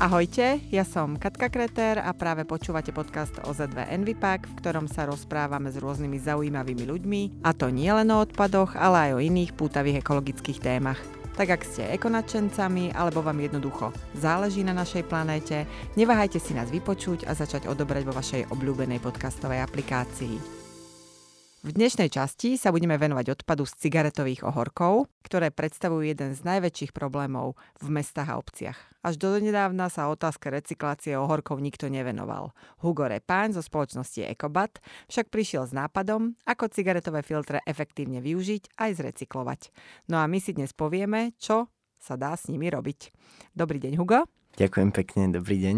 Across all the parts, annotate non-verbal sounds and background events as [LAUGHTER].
Ahojte, ja som Katka Kreter a práve počúvate podcast OZ2 Envipak, v ktorom sa rozprávame s rôznymi zaujímavými ľuďmi, a to nie len o odpadoch, ale aj o iných pútavých ekologických témach. Tak ak ste ekonačencami alebo vám jednoducho záleží na našej planéte, neváhajte si nás vypočuť a začať odobrať vo vašej obľúbenej podcastovej aplikácii. V dnešnej časti sa budeme venovať odpadu z cigaretových ohorkov, ktoré predstavujú jeden z najväčších problémov v mestách a obciach. Až do nedávna sa otázke recyklácie ohorkov nikto nevenoval. Hugo Repán zo spoločnosti Ecobat však prišiel s nápadom, ako cigaretové filtre efektívne využiť aj zrecyklovať. No a my si dnes povieme, čo sa dá s nimi robiť. Dobrý deň, Hugo. Ďakujem pekne, dobrý deň.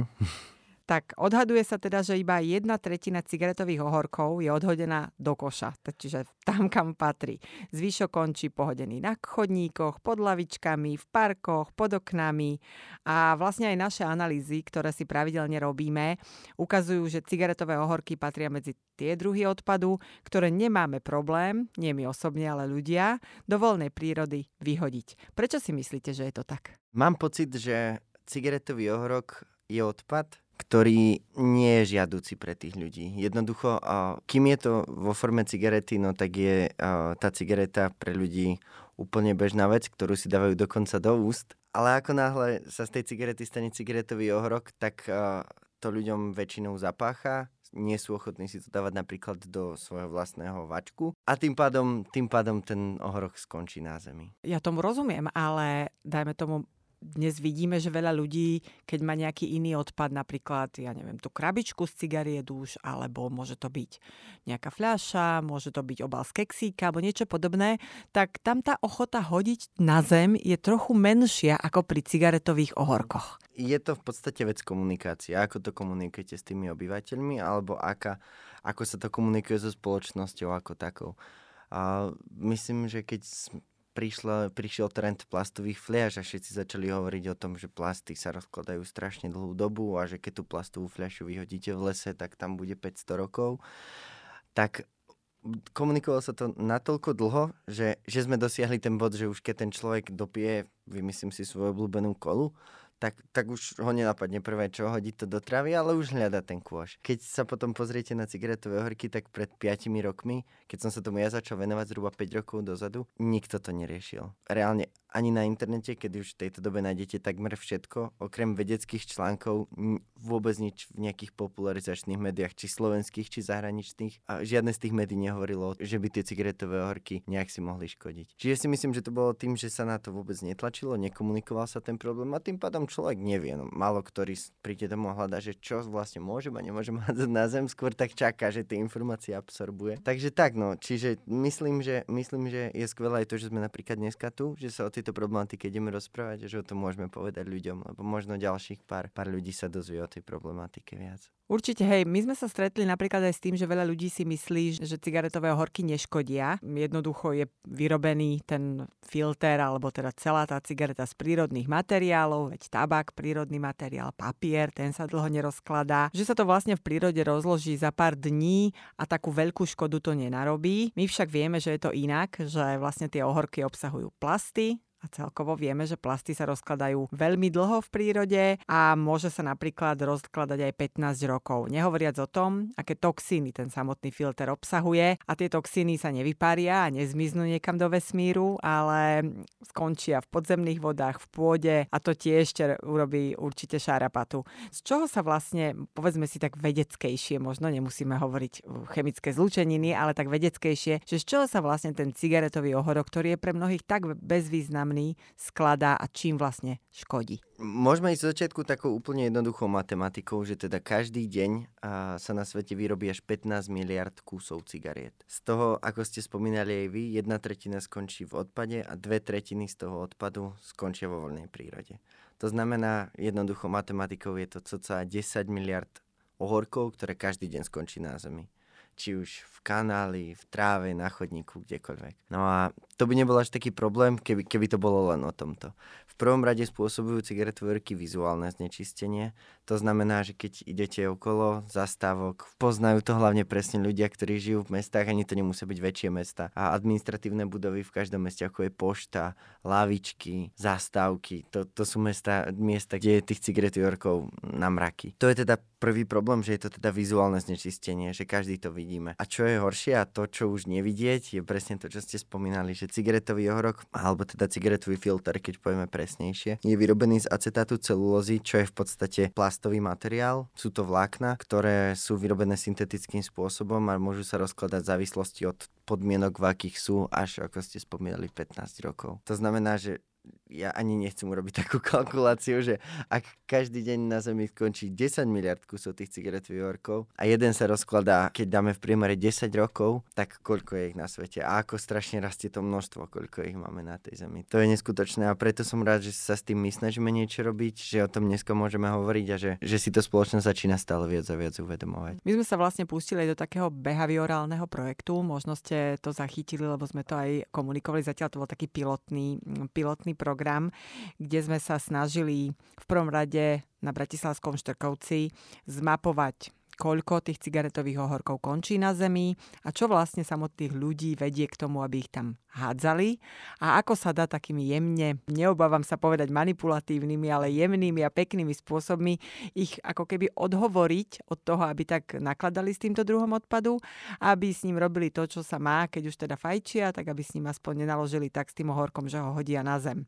Tak odhaduje sa teda, že iba jedna tretina cigaretových ohorkov je odhodená do koša, čiže tam, kam patrí. Zvyšok končí pohodený na chodníkoch, pod lavičkami, v parkoch, pod oknami a vlastne aj naše analýzy, ktoré si pravidelne robíme, ukazujú, že cigaretové ohorky patria medzi tie druhy odpadu, ktoré nemáme problém, nie my osobne, ale ľudia, do voľnej prírody vyhodiť. Prečo si myslíte, že je to tak? Mám pocit, že cigaretový ohorok je odpad, ktorý nie je žiaduci pre tých ľudí. Jednoducho, kým je to vo forme cigarety, no tak je tá cigareta pre ľudí úplne bežná vec, ktorú si dávajú dokonca do úst. Ale ako náhle sa z tej cigarety stane cigaretový ohrok, tak to ľuďom väčšinou zapácha, nie sú ochotní si to dávať napríklad do svojho vlastného vačku a tým pádom, tým pádom ten ohrok skončí na zemi. Ja tomu rozumiem, ale dajme tomu dnes vidíme, že veľa ľudí, keď má nejaký iný odpad, napríklad, ja neviem, tú krabičku z cigariet už, alebo môže to byť nejaká fľaša, môže to byť obal z keksíka, alebo niečo podobné, tak tam tá ochota hodiť na zem je trochu menšia ako pri cigaretových ohorkoch. Je to v podstate vec komunikácie. Ako to komunikujete s tými obyvateľmi, alebo aká, ako sa to komunikuje so spoločnosťou ako takou. A myslím, že keď prišla, prišiel trend plastových fliaž a všetci začali hovoriť o tom, že plasty sa rozkladajú strašne dlhú dobu a že keď tú plastovú fľašu vyhodíte v lese, tak tam bude 500 rokov. Tak komunikovalo sa to natoľko dlho, že, že sme dosiahli ten bod, že už keď ten človek dopije, vymyslím si svoju obľúbenú kolu, tak, tak už ho nenapadne prvé, čo hodiť to do travy, ale už hľada ten kôš. Keď sa potom pozriete na cigaretové horky, tak pred 5 rokmi, keď som sa tomu ja začal venovať zhruba 5 rokov dozadu, nikto to neriešil. Reálne ani na internete, keď už v tejto dobe nájdete takmer všetko, okrem vedeckých článkov, vôbec nič v nejakých popularizačných médiách, či slovenských, či zahraničných. A žiadne z tých médií nehovorilo, že by tie cigaretové horky nejak si mohli škodiť. Čiže si myslím, že to bolo tým, že sa na to vôbec netlačilo, nekomunikoval sa ten problém a tým pádom človek nevie. No, málo ktorý príde domov a hľadá, že čo vlastne môžem a nemôžem [LAUGHS] hádzať na zem, skôr tak čaká, že tie informácie absorbuje. Takže tak, no, čiže myslím, že, myslím, že je skvelé aj to, že sme napríklad dneska tu, že sa o tejto problematike ideme rozprávať a že o tom môžeme povedať ľuďom, lebo možno ďalších pár, pár ľudí sa dozvie o tej problematike viac. Určite, hej, my sme sa stretli napríklad aj s tým, že veľa ľudí si myslí, že cigaretové horky neškodia. Jednoducho je vyrobený ten filter, alebo teda celá tá cigareta z prírodných materiálov, veď tabak, prírodný materiál, papier, ten sa dlho nerozkladá. Že sa to vlastne v prírode rozloží za pár dní a takú veľkú škodu to nenarobí. My však vieme, že je to inak, že vlastne tie ohorky obsahujú plasty, a celkovo vieme, že plasty sa rozkladajú veľmi dlho v prírode a môže sa napríklad rozkladať aj 15 rokov. Nehovoriac o tom, aké toxíny ten samotný filter obsahuje a tie toxíny sa nevyparia a nezmiznú niekam do vesmíru, ale skončia v podzemných vodách, v pôde a to tiež urobí určite šarapatu. Z čoho sa vlastne, povedzme si tak vedeckejšie, možno nemusíme hovoriť chemické zlúčeniny, ale tak vedeckejšie, že z čoho sa vlastne ten cigaretový ohorok, ktorý je pre mnohých tak bezvýznamný, významný skladá a čím vlastne škodí? Môžeme ísť z začiatku takou úplne jednoduchou matematikou, že teda každý deň sa na svete vyrobí až 15 miliard kusov cigariet. Z toho, ako ste spomínali aj vy, jedna tretina skončí v odpade a dve tretiny z toho odpadu skončia vo voľnej prírode. To znamená, jednoducho matematikou je to cca 10 miliard ohorkov, ktoré každý deň skončí na Zemi. či už v kanáli, v tráve, na chodníku, kdekoľvek. No a to by nebol až taký problém, keby, keby to bolo len o tomto. V prvom rade spôsobujú cigaretové vizuálne znečistenie. To znamená, že keď idete okolo zastávok, poznajú to hlavne presne ľudia, ktorí žijú v mestách, ani to nemusia byť väčšie mesta. A administratívne budovy v každom meste, ako je pošta, lavičky, zastávky, to, to sú mesta, miesta, kde je tých cigaretových horkov na mraky. To je teda prvý problém, že je to teda vizuálne znečistenie, že každý to vidíme. A čo je horšie a to, čo už nevidieť, je presne to, čo ste spomínali, že cigaretový ohorok, alebo teda cigaretový filter, keď povieme presnejšie, je vyrobený z acetátu celulózy, čo je v podstate plastový materiál. Sú to vlákna, ktoré sú vyrobené syntetickým spôsobom a môžu sa rozkladať v závislosti od podmienok, v akých sú, až ako ste spomínali, 15 rokov. To znamená, že ja ani nechcem urobiť takú [LAUGHS] kalkuláciu, že ak každý deň na Zemi skončí 10 miliard kusov tých cigaretových horkov a jeden sa rozkladá, keď dáme v priemere 10 rokov, tak koľko je ich na svete a ako strašne rastie to množstvo, koľko ich máme na tej Zemi. To je neskutočné a preto som rád, že sa s tým my snažíme niečo robiť, že o tom dneska môžeme hovoriť a že, že si to spoločnosť začína stále viac a viac uvedomovať. My sme sa vlastne pustili do takého behaviorálneho projektu, možno ste to zachytili, lebo sme to aj komunikovali, zatiaľ to bol taký pilotný, pilotný program program, kde sme sa snažili v prvom rade na Bratislavskom Štrkovci zmapovať koľko tých cigaretových ohorkov končí na zemi a čo vlastne samotných ľudí vedie k tomu, aby ich tam hádzali a ako sa dá takými jemne, neobávam sa povedať manipulatívnymi, ale jemnými a peknými spôsobmi ich ako keby odhovoriť od toho, aby tak nakladali s týmto druhom odpadu, aby s ním robili to, čo sa má, keď už teda fajčia, tak aby s ním aspoň nenaložili tak s tým ohorkom, že ho hodia na zem.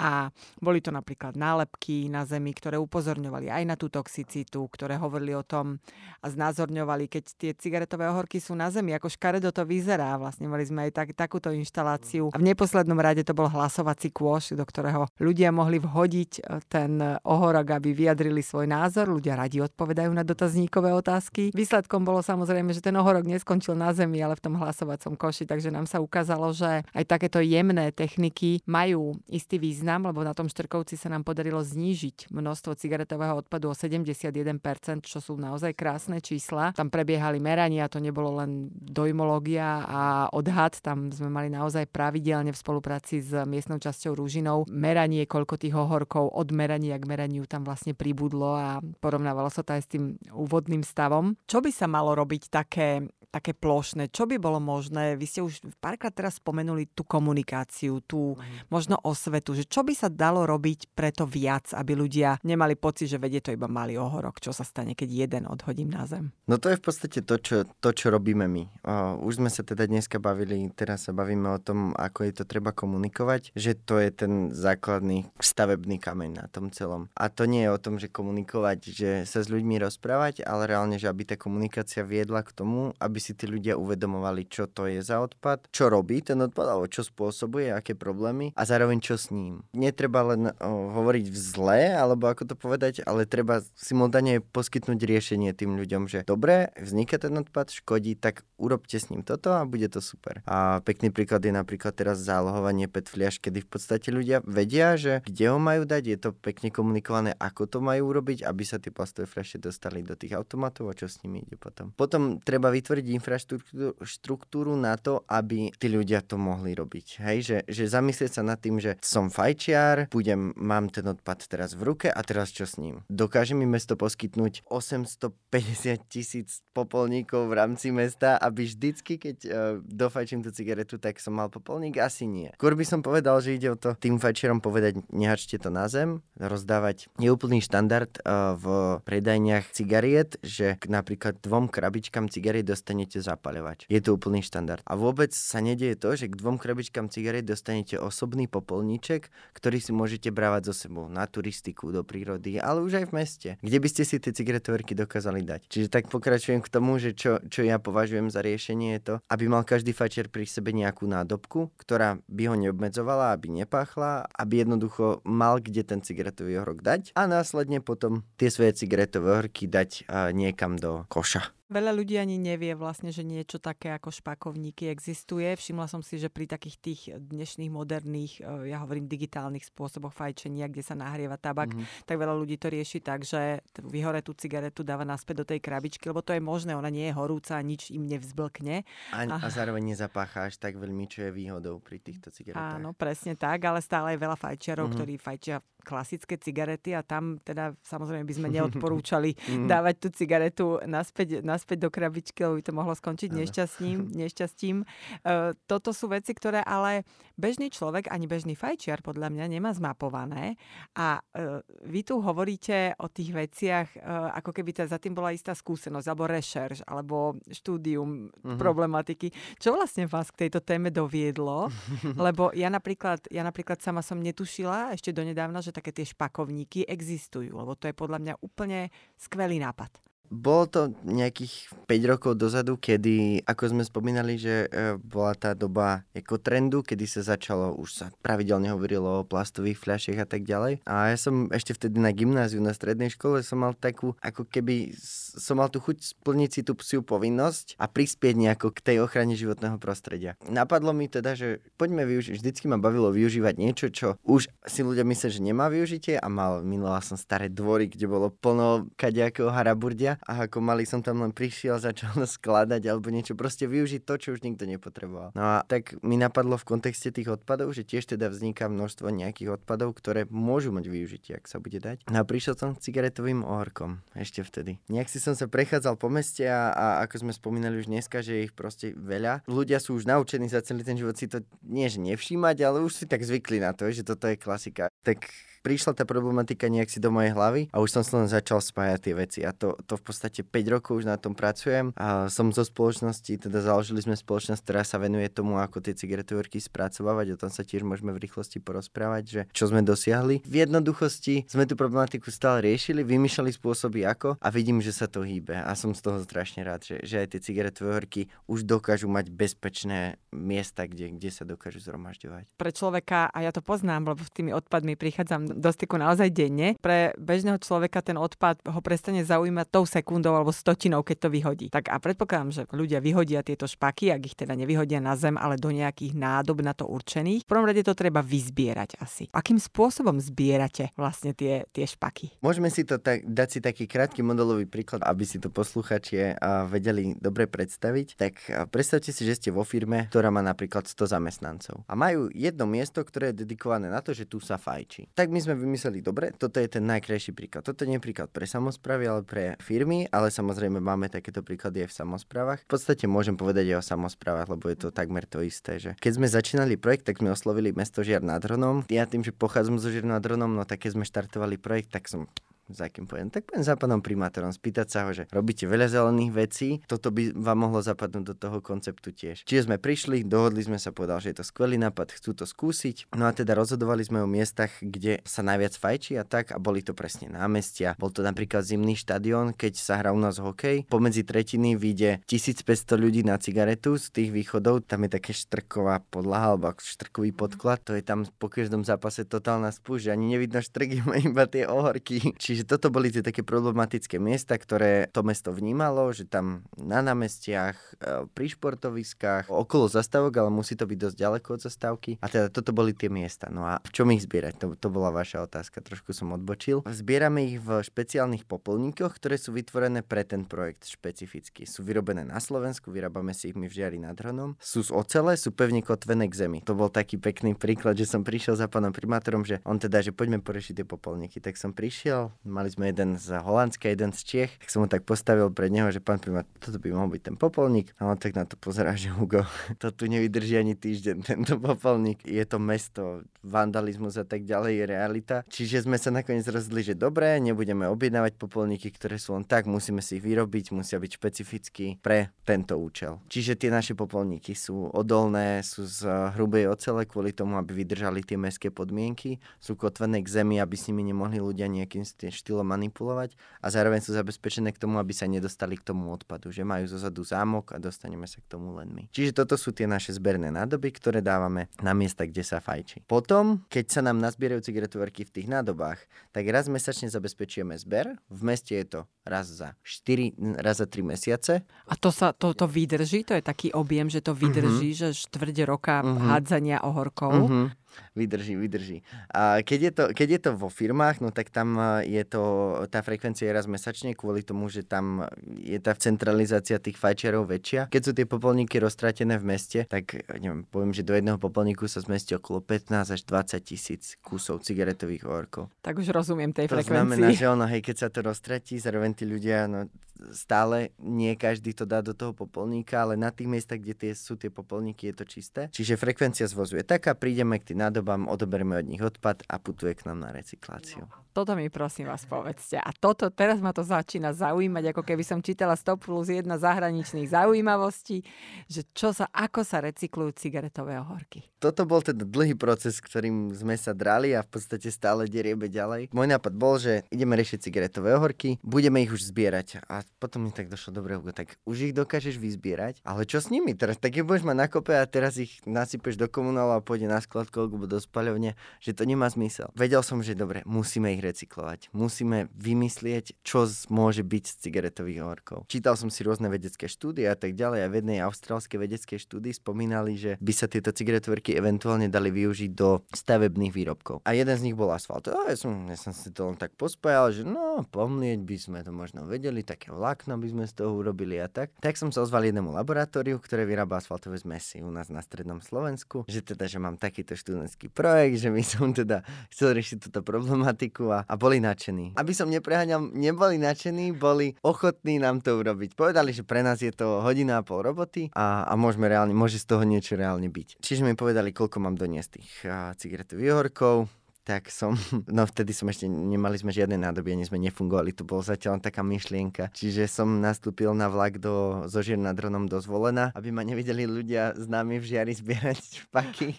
A boli to napríklad nálepky na zemi, ktoré upozorňovali aj na tú toxicitu, ktoré hovorili o tom a znázorňovali, keď tie cigaretové ohorky sú na zemi, ako škaredo to vyzerá. Vlastne mali sme aj tak, takúto inštaláciu. A v neposlednom rade to bol hlasovací kôš, do ktorého ľudia mohli vhodiť e, ten ohorok, aby vyjadrili svoj názor. Ľudia radi odpovedajú na dotazníkové otázky. Výsledkom bolo samozrejme, že ten ohorok neskončil na zemi, ale v tom hlasovacom koši, takže nám sa ukázalo, že aj takéto jemné techniky majú istý význam, lebo na tom Štrkovci sa nám podarilo znížiť množstvo cigaretového odpadu o 71%, čo sú naozaj krásne čísla. Tam prebiehali merania, to nebolo len dojmológia a odhad, tam sme mali naozaj pravidelne v spolupráci s miestnou časťou Rúžinou meranie, koľko tých ohorkov od merania k meraniu tam vlastne pribudlo a porovnávalo sa to aj s tým úvodným stavom. Čo by sa malo robiť také, také plošné? Čo by bolo možné? Vy ste už párkrát teraz spomenuli tú komunikáciu, tú mm. možno osvetu, že čo by sa dalo robiť preto viac, aby ľudia nemali pocit, že vedie to iba malý ohorok, čo sa stane, keď jeden odhodím na zem. No to je v podstate to, čo, to, čo robíme my. Uh, už sme sa teda dneska bavili, teraz sa bavíme o tom, ako je to treba komunikovať, že to je ten základný stavebný kameň na tom celom. A to nie je o tom, že komunikovať, že sa s ľuďmi rozprávať, ale reálne, že aby tá komunikácia viedla k tomu, aby si tí ľudia uvedomovali, čo to je za odpad, čo robí ten odpad, alebo čo spôsobuje, aké problémy a zároveň čo s ním. Netreba len o, hovoriť v zle, alebo ako to povedať, ale treba simultáne poskytnúť riešenie tým ľuďom, že dobre, vzniká ten odpad, škodí, tak urobte s ním toto a bude to super. A pekný príklad je napríklad teraz zálohovanie PET fliaž, kedy v podstate ľudia vedia, že kde ho majú dať, je to pekne komunikované, ako to majú urobiť, aby sa tie plastové fľaše dostali do tých automatov a čo s nimi ide potom. Potom treba vytvoriť infraštruktúru na to, aby tí ľudia to mohli robiť. Hej, že, že zamyslieť sa nad tým, že som fajčiar, budem, mám ten odpad teraz v ruke a teraz čo s ním? Dokáže mi mesto poskytnúť 850 tisíc popolníkov v rámci mesta, aby vždycky, keď uh, dofajčím tú cigaretu, tak som mal popolník? Asi nie. Skôr by som povedal, že ide o to tým fajčerom povedať, nehačte to na zem, rozdávať neúplný štandard uh, v predajniach cigariet, že napríklad dvom krabičkám cigariet dostanete zapaľovač. Je to úplný štandard. A vôbec sa nedieje to, že k dvom krabičkám cigariet dostanete osobný popolníček, ktorý si môžete brávať so sebou na turistiku, do prírody, ale už aj v meste, kde by ste si tie cigaretoverky dokázali dať. Čiže tak pokračujem k tomu, že čo, čo ja považujem za riešenie je to, aby mal každý fačer pri sebe nejakú nádobku, ktorá by ho neobmedzovala, aby nepáchla, aby jednoducho mal kde ten cigaretový ohrok dať a následne potom tie svoje cigaretové ohrky dať niekam do koša Veľa ľudí ani nevie vlastne, že niečo také ako špakovníky existuje. Všimla som si, že pri takých tých dnešných moderných, e, ja hovorím digitálnych spôsoboch fajčenia, kde sa nahrieva tabak, mm-hmm. tak veľa ľudí to rieši tak, že vyhoretú cigaretu dáva naspäť do tej krabičky, lebo to je možné, ona nie je horúca, nič im nevzblkne. A, a zároveň nezapácháš tak veľmi, čo je výhodou pri týchto cigaretách. Áno, presne tak, ale stále je veľa fajčiarov, mm-hmm. ktorí fajčia klasické cigarety a tam teda samozrejme by sme [LAUGHS] neodporúčali mm. dávať tú cigaretu naspäť, naspäť do krabičky, lebo by to mohlo skončiť [LAUGHS] nešťastím. nešťastím. Uh, toto sú veci, ktoré ale bežný človek, ani bežný fajčiar podľa mňa nemá zmapované a uh, vy tu hovoríte o tých veciach, uh, ako keby teda za tým bola istá skúsenosť, alebo rešerš, alebo štúdium mm-hmm. problematiky. Čo vlastne vás k tejto téme doviedlo? [LAUGHS] Lebo ja napríklad, ja napríklad sama som netušila ešte donedávna, že také tie špakovníky existujú, lebo to je podľa mňa úplne skvelý nápad. Bolo to nejakých 5 rokov dozadu, kedy, ako sme spomínali, že e, bola tá doba ako trendu, kedy sa začalo, už sa pravidelne hovorilo o plastových fľašiach a tak ďalej. A ja som ešte vtedy na gymnáziu, na strednej škole som mal takú, ako keby som mal tu chuť splniť si tú psiu povinnosť a prispieť nejako k tej ochrane životného prostredia. Napadlo mi teda, že poďme využiť, vždycky ma bavilo využívať niečo, čo už si ľudia myslia, že nemá využitie a mal, minula som staré dvory, kde bolo plno kadejakého haraburdia a ako malý som tam len prišiel, [LAUGHS] začal skladať alebo niečo, proste využiť to, čo už nikto nepotreboval. No a tak mi napadlo v kontexte tých odpadov, že tiež teda vzniká množstvo nejakých odpadov, ktoré môžu mať využitie, ak sa bude dať. No a prišiel som s cigaretovým ohorkom ešte vtedy. Nejak si som sa prechádzal po meste a, a ako sme spomínali už dneska, že ich proste veľa. Ľudia sú už naučení za celý ten život si to nie že nevšímať, ale už si tak zvykli na to, že toto je klasika. Tak prišla tá problematika nejak si do mojej hlavy a už som len začal spájať tie veci a to, to v podstate 5 rokov už na tom pracujem a som zo spoločnosti, teda založili sme spoločnosť, ktorá sa venuje tomu, ako tie cigaretové spracovávať, o tom sa tiež môžeme v rýchlosti porozprávať, že čo sme dosiahli. V jednoduchosti sme tú problematiku stále riešili, vymýšľali spôsoby ako a vidím, že sa to hýbe a som z toho strašne rád, že, že aj tie cigaretové horky už dokážu mať bezpečné miesta, kde, kde sa dokážu zhromažďovať. Pre človeka, a ja to poznám, lebo s tými odpadmi prichádzam do styku naozaj denne. Pre bežného človeka ten odpad ho prestane zaujímať tou sekundou alebo stotinou, keď to vyhodí. Tak a predpokladám, že ľudia vyhodia tieto špaky, ak ich teda nevyhodia na zem, ale do nejakých nádob na to určených. V prvom rade to treba vyzbierať asi. Akým spôsobom zbierate vlastne tie, tie špaky? Môžeme si to tak, dať si taký krátky modelový príklad, aby si to posluchači vedeli dobre predstaviť. Tak predstavte si, že ste vo firme, ktorá má napríklad 100 zamestnancov a majú jedno miesto, ktoré je dedikované na to, že tu sa fajčí. Tak my sme vymysleli, dobre, toto je ten najkrajší príklad. Toto nie je príklad pre samozprávy, ale pre firmy, ale samozrejme máme takéto príklady aj v samozprávach. V podstate môžem povedať aj o samozprávach, lebo je to takmer to isté, že keď sme začínali projekt, tak sme oslovili mesto Žiar nad Hronom. Ja tým, že pochádzam zo Žiar nad Hronom, no tak keď sme štartovali projekt, tak som za kým poviem, tak poviem za pánom primátorom, spýtať sa ho, že robíte veľa zelených vecí, toto by vám mohlo zapadnúť do toho konceptu tiež. Čiže sme prišli, dohodli sme sa, povedal, že je to skvelý nápad, chcú to skúsiť. No a teda rozhodovali sme o miestach, kde sa najviac fajčí a tak a boli to presne námestia. Bol to napríklad zimný štadión, keď sa hrá u nás hokej. Pomedzi tretiny vyjde 1500 ľudí na cigaretu z tých východov, tam je také štrková podlaha alebo štrkový podklad, to je tam po každom zápase totálna spúšť, ani nevidno štrky, [LAUGHS] iba tie ohorky. Či Čiže toto boli tie také problematické miesta, ktoré to mesto vnímalo, že tam na námestiach, e, pri športoviskách, okolo zastávok, ale musí to byť dosť ďaleko od zastávky. A teda toto boli tie miesta. No a v čom ich zbierať? To, to bola vaša otázka, trošku som odbočil. Zbierame ich v špeciálnych popolníkoch, ktoré sú vytvorené pre ten projekt špecificky. Sú vyrobené na Slovensku, vyrábame si ich my v Žiari nad Hronom. Sú z ocele, sú pevne kotvené k zemi. To bol taký pekný príklad, že som prišiel za pánom primátorom, že on teda, že poďme porešiť tie popolníky. Tak som prišiel, Mali sme jeden z Holandska, jeden z Čiech, tak som ho tak postavil pred neho, že pán primár, toto by mohol byť ten popolník. A on tak na to pozerá, že Hugo, [LAUGHS] to tu nevydrží ani týždeň, [LAUGHS] tento popolník. Je to mesto, vandalizmus a tak ďalej je realita. Čiže sme sa nakoniec rozhodli, že dobre, nebudeme objednávať popolníky, ktoré sú len tak, musíme si ich vyrobiť, musia byť špecificky pre tento účel. Čiže tie naše popolníky sú odolné, sú z hrubej ocele kvôli tomu, aby vydržali tie mestské podmienky, sú kotvené k zemi, aby s nimi nemohli ľudia nejakým štýlom manipulovať a zároveň sú zabezpečené k tomu, aby sa nedostali k tomu odpadu, že majú zozadu zámok a dostaneme sa k tomu len my. Čiže toto sú tie naše zberné nádoby, ktoré dávame na miesta, kde sa fajčí. Potom, keď sa nám nazbierajú cigaretovarky v tých nádobách, tak raz mesačne zabezpečujeme zber. V meste je to raz za 4, raz za 3 mesiace. A to sa to, to vydrží? To je taký objem, že to vydrží, uh-huh. že štvrť roka uh-huh. hádzania ohorkov? Uh-huh. Vydrží, vydrží. A keď je, to, keď je to vo firmách, no tak tam e, je to, tá frekvencia je raz mesačne kvôli tomu, že tam je tá centralizácia tých fajčiarov väčšia. Keď sú tie popolníky roztratené v meste, tak neviem, poviem, že do jedného popolníku sa zmestí okolo 15 až 20 tisíc kusov cigaretových orkov. Tak už rozumiem tej to frekvencii. To znamená, že ono, hej, keď sa to roztratí, zároveň tí ľudia, no stále nie každý to dá do toho popolníka, ale na tých miestach, kde tie, sú tie popolníky, je to čisté. Čiže frekvencia zvozu je taká, prídeme k tým nádobám, odoberieme od nich odpad a putuje k nám na recykláciu. No. Toto mi prosím vás povedzte. A toto, teraz ma to začína zaujímať, ako keby som čítala 100 plus 1 zahraničných zaujímavostí, že čo sa, ako sa recyklujú cigaretové ohorky. Toto bol teda dlhý proces, ktorým sme sa drali a v podstate stále deriebe ďalej. Môj nápad bol, že ideme riešiť cigaretové ohorky, budeme ich už zbierať. A potom mi tak došlo, dobre, Hugo, tak už ich dokážeš vyzbierať, ale čo s nimi teraz? Tak ich budeš mať na kope a teraz ich nasypeš do komunálu a pôjde na skladku alebo do spaľovne, že to nemá zmysel. Vedel som, že dobre, musíme ich recyklovať. Musíme vymyslieť, čo môže byť z cigaretových horkov. Čítal som si rôzne vedecké štúdie a tak ďalej a v jednej austrálskej vedeckej štúdii spomínali, že by sa tieto cigaretové eventuálne dali využiť do stavebných výrobkov. A jeden z nich bol asfalt. A ja som, ja som si to len tak pospájal, že no, pomlieť by sme to možno vedeli, také vlákno by sme z toho urobili a tak. Tak som sa ozval jednému laboratóriu, ktoré vyrába asfaltové zmesy u nás na strednom Slovensku, že teda, že mám takýto študentský projekt, že by som teda chcel riešiť túto problematiku a, a boli nadšení. Aby som nepreháňal, neboli nadšení, boli ochotní nám to urobiť. Povedali, že pre nás je to hodina a pol roboty a, a môžeme reálne, môže z toho niečo reálne byť. Čiže mi povedali, koľko mám doniesť tých cigaretových horkov, tak som, [LAUGHS] no vtedy som ešte, nemali sme žiadne nádoby, ani sme nefungovali, to bolo zatiaľ taká myšlienka. Čiže som nastúpil na vlak do Zožier nad do Zvolena, aby ma nevideli ľudia s nami v žiari zbierať [LAUGHS] špaky.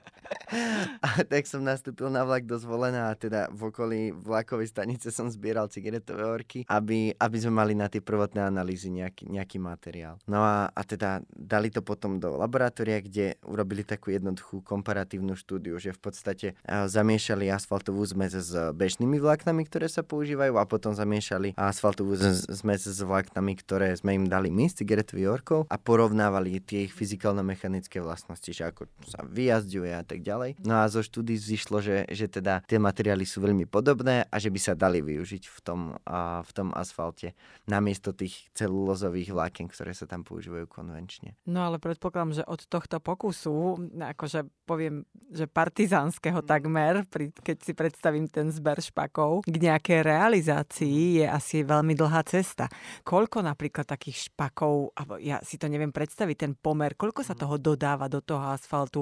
A tak som nastúpil na vlak do Zvolena a teda v okolí vlakovej stanice som zbieral cigaretové orky, aby, aby sme mali na tie prvotné analýzy nejaký, nejaký materiál. No a, a teda dali to potom do laboratória, kde urobili takú jednoduchú komparatívnu štúdiu, že v podstate zamiešali asfalt asfaltovú zmes s bežnými vláknami, ktoré sa používajú a potom zamiešali asfaltovú zmes s vláknami, ktoré sme im dali my z cigaretových orkov a porovnávali tie ich fyzikálno-mechanické vlastnosti, že ako sa vyjazďuje a tak ďalej. No a zo štúdí zišlo, že, že teda tie materiály sú veľmi podobné a že by sa dali využiť v tom, a, v tom asfalte namiesto tých celulózových vláken, ktoré sa tam používajú konvenčne. No ale predpokladám, že od tohto pokusu, akože poviem, že partizánskeho takmer, pri, keď si predstavím ten zber špakov, k nejakej realizácii je asi veľmi dlhá cesta. Koľko napríklad takých špakov, ja si to neviem predstaviť, ten pomer, koľko sa mhm. toho dodáva do toho asfaltu?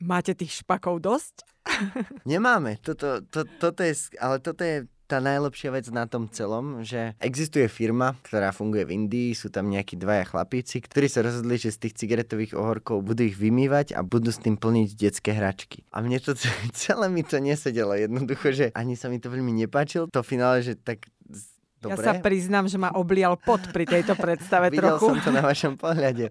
Máte tých špakov dosť? Nemáme. Toto, to, toto je, ale toto je tá najlepšia vec na tom celom, že existuje firma, ktorá funguje v Indii, sú tam nejakí dvaja chlapíci, ktorí sa rozhodli, že z tých cigaretových ohorkov budú ich vymývať a budú s tým plniť detské hračky. A mne to [LAUGHS] celé mi to nesedelo jednoducho, že ani sa mi to veľmi nepáčil. To finále, že tak Dobre. Ja sa priznám, že ma oblial pot pri tejto predstave [LAUGHS] Videl trochu. som to na vašom pohľade.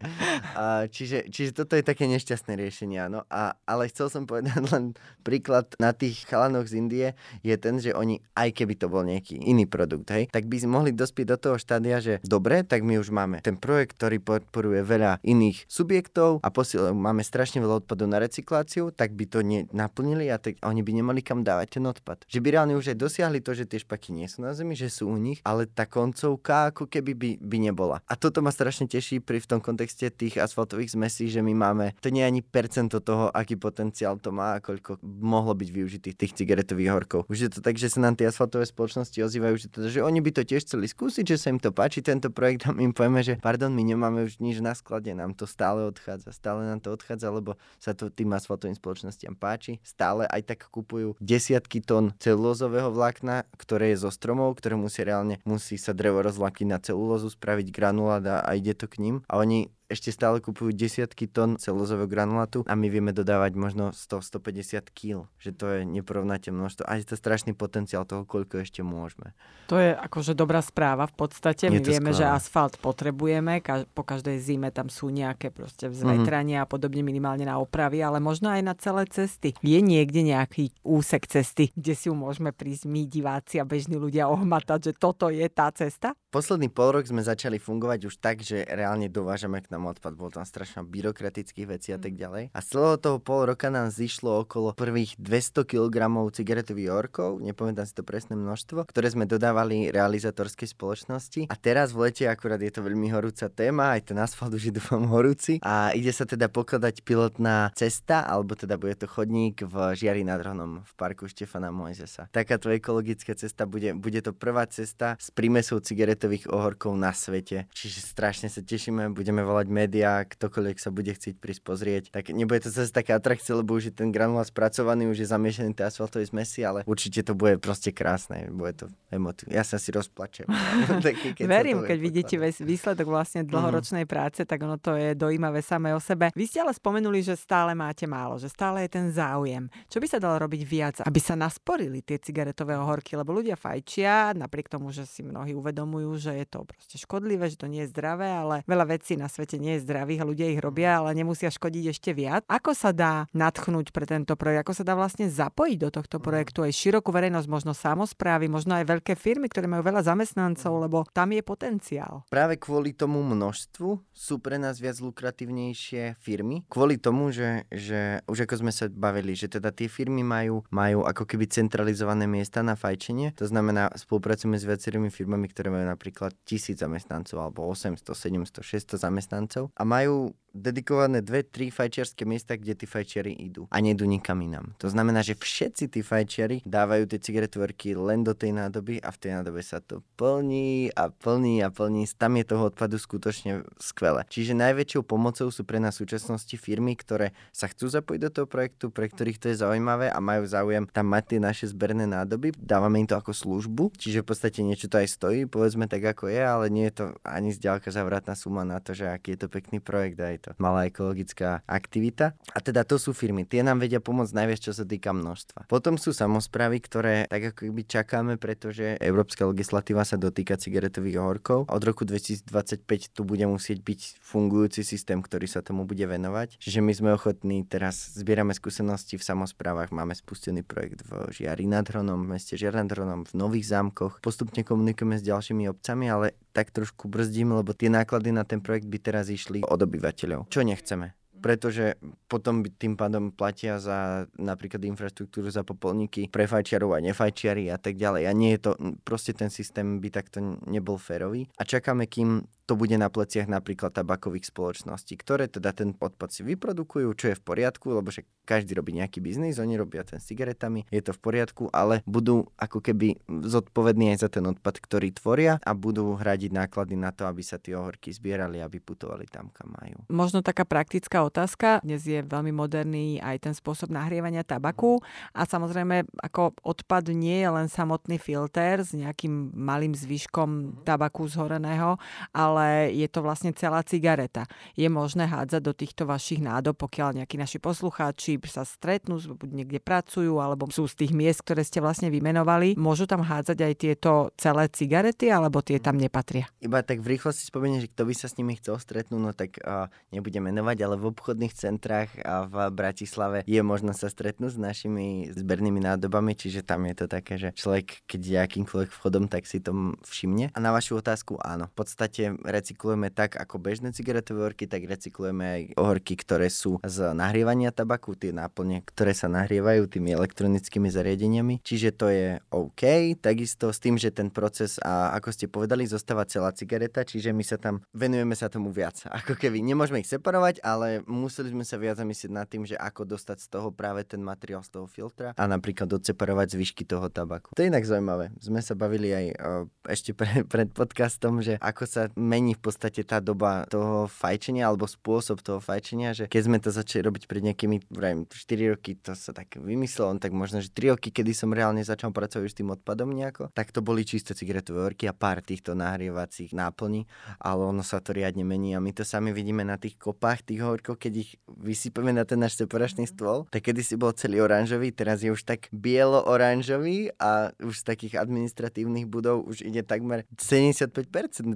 A, čiže, čiže toto je také nešťastné riešenie, áno. A, ale chcel som povedať len príklad na tých chalanoch z Indie je ten, že oni, aj keby to bol nejaký iný produkt, hej, tak by mohli dospieť do toho štádia, že dobre, tak my už máme ten projekt, ktorý podporuje veľa iných subjektov a posiel, máme strašne veľa odpadu na recykláciu, tak by to ne, naplnili a tak, oni by nemali kam dávať ten odpad. Že by reálne už aj dosiahli to, že tie špaky nie sú na zemi, že sú u nich nich, ale tá koncovka ako keby by, by nebola. A toto ma strašne teší pri v tom kontexte tých asfaltových zmesí, že my máme, to nie je ani percento toho, aký potenciál to má a koľko mohlo byť využitých tých cigaretových horkov. Už je to tak, že sa nám tie asfaltové spoločnosti ozývajú, že, teda, že oni by to tiež chceli skúsiť, že sa im to páči tento projekt a my im povieme, že pardon, my nemáme už nič na sklade, nám to stále odchádza, stále nám to odchádza, lebo sa to tým asfaltovým spoločnostiam páči, stále aj tak kupujú desiatky tón celulózového vlákna, ktoré je zo stromov, ktoré musia reálne musí sa drevo rozlakiť na celulózu, spraviť granulát a, a ide to k ním. A oni ešte stále kupujú desiatky tón celozového granulátu a my vieme dodávať možno 100-150 kg, že to je neporovnateľné množstvo a je to strašný potenciál toho, koľko ešte môžeme. To je akože dobrá správa v podstate. My vieme, skvelé. že asfalt potrebujeme, po každej zime tam sú nejaké proste vzvetrania mm-hmm. a podobne minimálne na opravy, ale možno aj na celé cesty. Je niekde nejaký úsek cesty, kde si ju môžeme prísť my, diváci a bežní ľudia ohmatať, že toto je tá cesta? Posledný pol rok sme začali fungovať už tak, že reálne dovážame k nám odpad. Bolo tam strašne byrokratických vecí a tak mm. ďalej. A z celého toho pol roka nám zišlo okolo prvých 200 kg cigaretových orkov, nepamätám si to presné množstvo, ktoré sme dodávali realizatorskej spoločnosti. A teraz v lete akurát je to veľmi horúca téma, aj ten asfalt už je dúfam horúci. A ide sa teda pokladať pilotná cesta, alebo teda bude to chodník v Žiari nad Hronom v parku Štefana Mojzesa. Takáto ekologická cesta bude, bude to prvá cesta s prímesou cigaretových ohorkov na svete. Čiže strašne sa tešíme, budeme volať médiá, ktokoľvek sa bude chcieť prísť pozrieť. Tak nebude to zase také atrakcie, lebo už je ten granulát spracovaný, už je zamiešaný tie asfaltové zmesi, ale určite to bude proste krásne, bude to emotívne. Ja sa si rozplačem. [LAUGHS] [LAUGHS] Taký, keď Verím, keď vidíte výsledok vlastne dlhoročnej mm. práce, tak ono to je dojímavé samé o sebe. Vy ste ale spomenuli, že stále máte málo, že stále je ten záujem. Čo by sa dalo robiť viac, aby sa nasporili tie cigaretové ohorky, lebo ľudia fajčia, napriek tomu, že si mnohí uvedomujú, že je to proste škodlivé, že to nie je zdravé, ale veľa vecí na svete nie je zdravých a ľudia ich robia, ale nemusia škodiť ešte viac. Ako sa dá nadchnúť pre tento projekt? Ako sa dá vlastne zapojiť do tohto projektu aj širokú verejnosť, možno samozprávy, možno aj veľké firmy, ktoré majú veľa zamestnancov, lebo tam je potenciál. Práve kvôli tomu množstvu sú pre nás viac lukratívnejšie firmy. Kvôli tomu, že, že už ako sme sa bavili, že teda tie firmy majú, majú ako keby centralizované miesta na fajčenie. To znamená, spolupracujeme s viacerými firmami, ktoré majú napríklad napríklad tisíc zamestnancov alebo 800, 700, 600 zamestnancov a majú dedikované dve, tri fajčiarske miesta, kde tí fajčiari idú a nejdú nikam inám. To znamená, že všetci tí fajčiari dávajú tie cigaretvorky len do tej nádoby a v tej nádobe sa to plní a plní a plní. Tam je toho odpadu skutočne skvelé. Čiže najväčšou pomocou sú pre nás v súčasnosti firmy, ktoré sa chcú zapojiť do toho projektu, pre ktorých to je zaujímavé a majú záujem tam mať tie naše zberné nádoby. Dávame im to ako službu, čiže v podstate niečo to aj stojí, povedzme tak ako je, ale nie je to ani zďaleka zavratná suma na to, že aký je to pekný projekt a to malá ekologická aktivita. A teda to sú firmy, tie nám vedia pomôcť najviac, čo sa týka množstva. Potom sú samozprávy, ktoré tak ako by čakáme, pretože európska legislatíva sa dotýka cigaretových ohorkov. Od roku 2025 tu bude musieť byť fungujúci systém, ktorý sa tomu bude venovať. Čiže my sme ochotní, teraz zbierame skúsenosti v samozprávach, máme spustený projekt v Žiari nad Hronom, v meste Žiar nad Hronom, v Nových zámkoch. Postupne komunikujeme s ďalšími obcami, ale tak trošku brzdím, lebo tie náklady na ten projekt by teraz išli od obyvateľov. Čo nechceme? pretože potom by tým pádom platia za napríklad infraštruktúru za popolníky pre fajčiarov a nefajčiari a tak ďalej. A nie je to, proste ten systém by takto nebol férový. A čakáme, kým to bude na pleciach napríklad tabakových spoločností, ktoré teda ten odpad si vyprodukujú, čo je v poriadku, lebo že každý robí nejaký biznis, oni robia ten cigaretami, je to v poriadku, ale budú ako keby zodpovední aj za ten odpad, ktorý tvoria a budú hradiť náklady na to, aby sa tie ohorky zbierali, aby putovali tam, kam majú. Možno taká praktická otázka. Dnes je veľmi moderný aj ten spôsob nahrievania tabaku a samozrejme ako odpad nie je len samotný filter s nejakým malým zvyškom tabaku zhoreného, ale ale je to vlastne celá cigareta. Je možné hádzať do týchto vašich nádob, pokiaľ nejakí naši poslucháči sa stretnú, buď niekde pracujú, alebo sú z tých miest, ktoré ste vlastne vymenovali. Môžu tam hádzať aj tieto celé cigarety, alebo tie tam nepatria? Iba tak v rýchlosti spomeniem, že kto by sa s nimi chcel stretnúť, no tak uh, nebudem menovať, ale v obchodných centrách a v Bratislave je možno sa stretnúť s našimi zbernými nádobami, čiže tam je to také, že človek, keď je akýmkoľvek vchodom, tak si to všimne. A na vašu otázku áno. V podstate recyklujeme tak ako bežné cigaretové ohorky, tak recyklujeme aj ohorky, ktoré sú z nahrievania tabaku, tie náplne, ktoré sa nahrievajú tými elektronickými zariadeniami. Čiže to je OK, takisto s tým, že ten proces, a ako ste povedali, zostáva celá cigareta, čiže my sa tam venujeme sa tomu viac. [LAUGHS] Ako keby nemôžeme ich separovať, ale museli sme sa viac zamyslieť nad tým, že ako dostať z toho práve ten materiál z toho filtra a napríklad odseparovať zvyšky toho tabaku. To je inak zaujímavé. Sme sa bavili aj o, ešte pre, pred podcastom, že ako sa mení v podstate tá doba toho fajčenia alebo spôsob toho fajčenia, že keď sme to začali robiť pred nejakými, vrajím, 4 roky, to sa tak vymyslelo, tak možno, že 3 roky, kedy som reálne začal pracovať s tým odpadom nejako, tak to boli čisté cigaretové orky a pár týchto nahrievacích náplní, ale ono sa to riadne mení a my to sami vidíme na tých kopách tých horkov, keď ich vysypeme na ten náš separačný stôl, tak kedy si bol celý oranžový, teraz je už tak bielo-oranžový a už z takých administratívnych budov už ide takmer 75%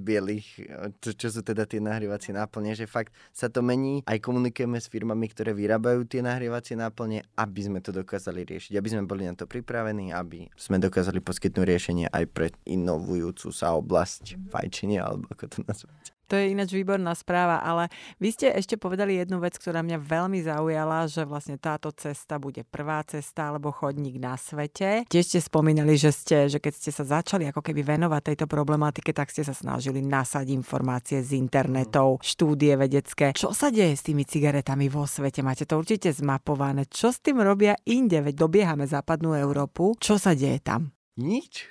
bielých, čo, čo sú teda tie nahrievacie náplne, že fakt sa to mení, aj komunikujeme s firmami, ktoré vyrábajú tie nahrievacie náplne, aby sme to dokázali riešiť, aby sme boli na to pripravení, aby sme dokázali poskytnúť riešenie aj pre inovujúcu sa oblasť fajčenia, alebo ako to nazvať. To je ináč výborná správa, ale vy ste ešte povedali jednu vec, ktorá mňa veľmi zaujala, že vlastne táto cesta bude prvá cesta alebo chodník na svete. Tiež ste spomínali, že, ste, že keď ste sa začali ako keby venovať tejto problematike, tak ste sa snažili nasať informácie z internetov, štúdie vedecké. Čo sa deje s tými cigaretami vo svete? Máte to určite zmapované. Čo s tým robia inde? Veď dobiehame západnú Európu. Čo sa deje tam? Nič.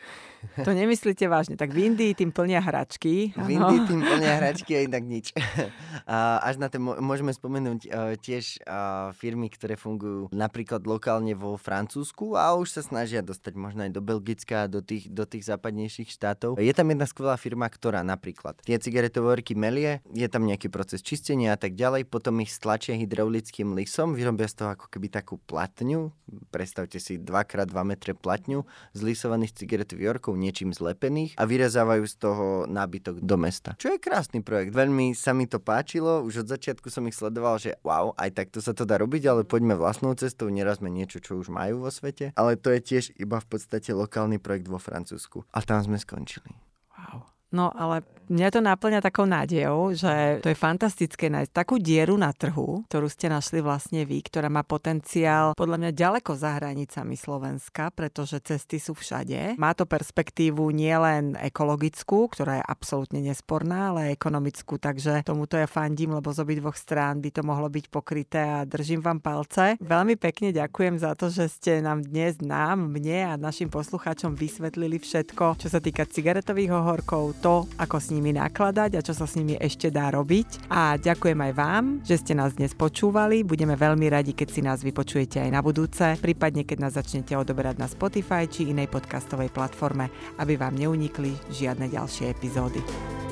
To nemyslíte vážne. Tak v Indii tým plnia hračky. V Indii tým plnia hračky a [LAUGHS] inak nič. Až na to môžeme spomenúť e, tiež e, firmy, ktoré fungujú napríklad lokálne vo Francúzsku a už sa snažia dostať možno aj do Belgicka, do tých, do tých západnejších štátov. Je tam jedna skvelá firma, ktorá napríklad tie cigaretové orky melie, je tam nejaký proces čistenia a tak ďalej, potom ich stlačia hydraulickým lisom, vyrobia z toho ako keby takú platňu, predstavte si 2x2 metre platňu z lisovaných cigaretových blokov niečím zlepených a vyrezávajú z toho nábytok do mesta. Čo je krásny projekt. Veľmi sa mi to páčilo, už od začiatku som ich sledoval, že wow, aj takto sa to dá robiť, ale poďme vlastnou cestou, nerazme niečo, čo už majú vo svete. Ale to je tiež iba v podstate lokálny projekt vo Francúzsku. A tam sme skončili. No ale mňa to naplňa takou nádejou, že to je fantastické nájsť takú dieru na trhu, ktorú ste našli vlastne vy, ktorá má potenciál podľa mňa ďaleko za hranicami Slovenska, pretože cesty sú všade. Má to perspektívu nielen ekologickú, ktorá je absolútne nesporná, ale ekonomickú, takže tomuto ja fandím, lebo z obidvoch strán by to mohlo byť pokryté a držím vám palce. Veľmi pekne ďakujem za to, že ste nám dnes, nám, mne a našim poslucháčom vysvetlili všetko, čo sa týka cigaretových ohorkov, to, ako s nimi nakladať a čo sa s nimi ešte dá robiť. A ďakujem aj vám, že ste nás dnes počúvali. Budeme veľmi radi, keď si nás vypočujete aj na budúce, prípadne keď nás začnete odoberať na Spotify či inej podcastovej platforme, aby vám neunikli žiadne ďalšie epizódy.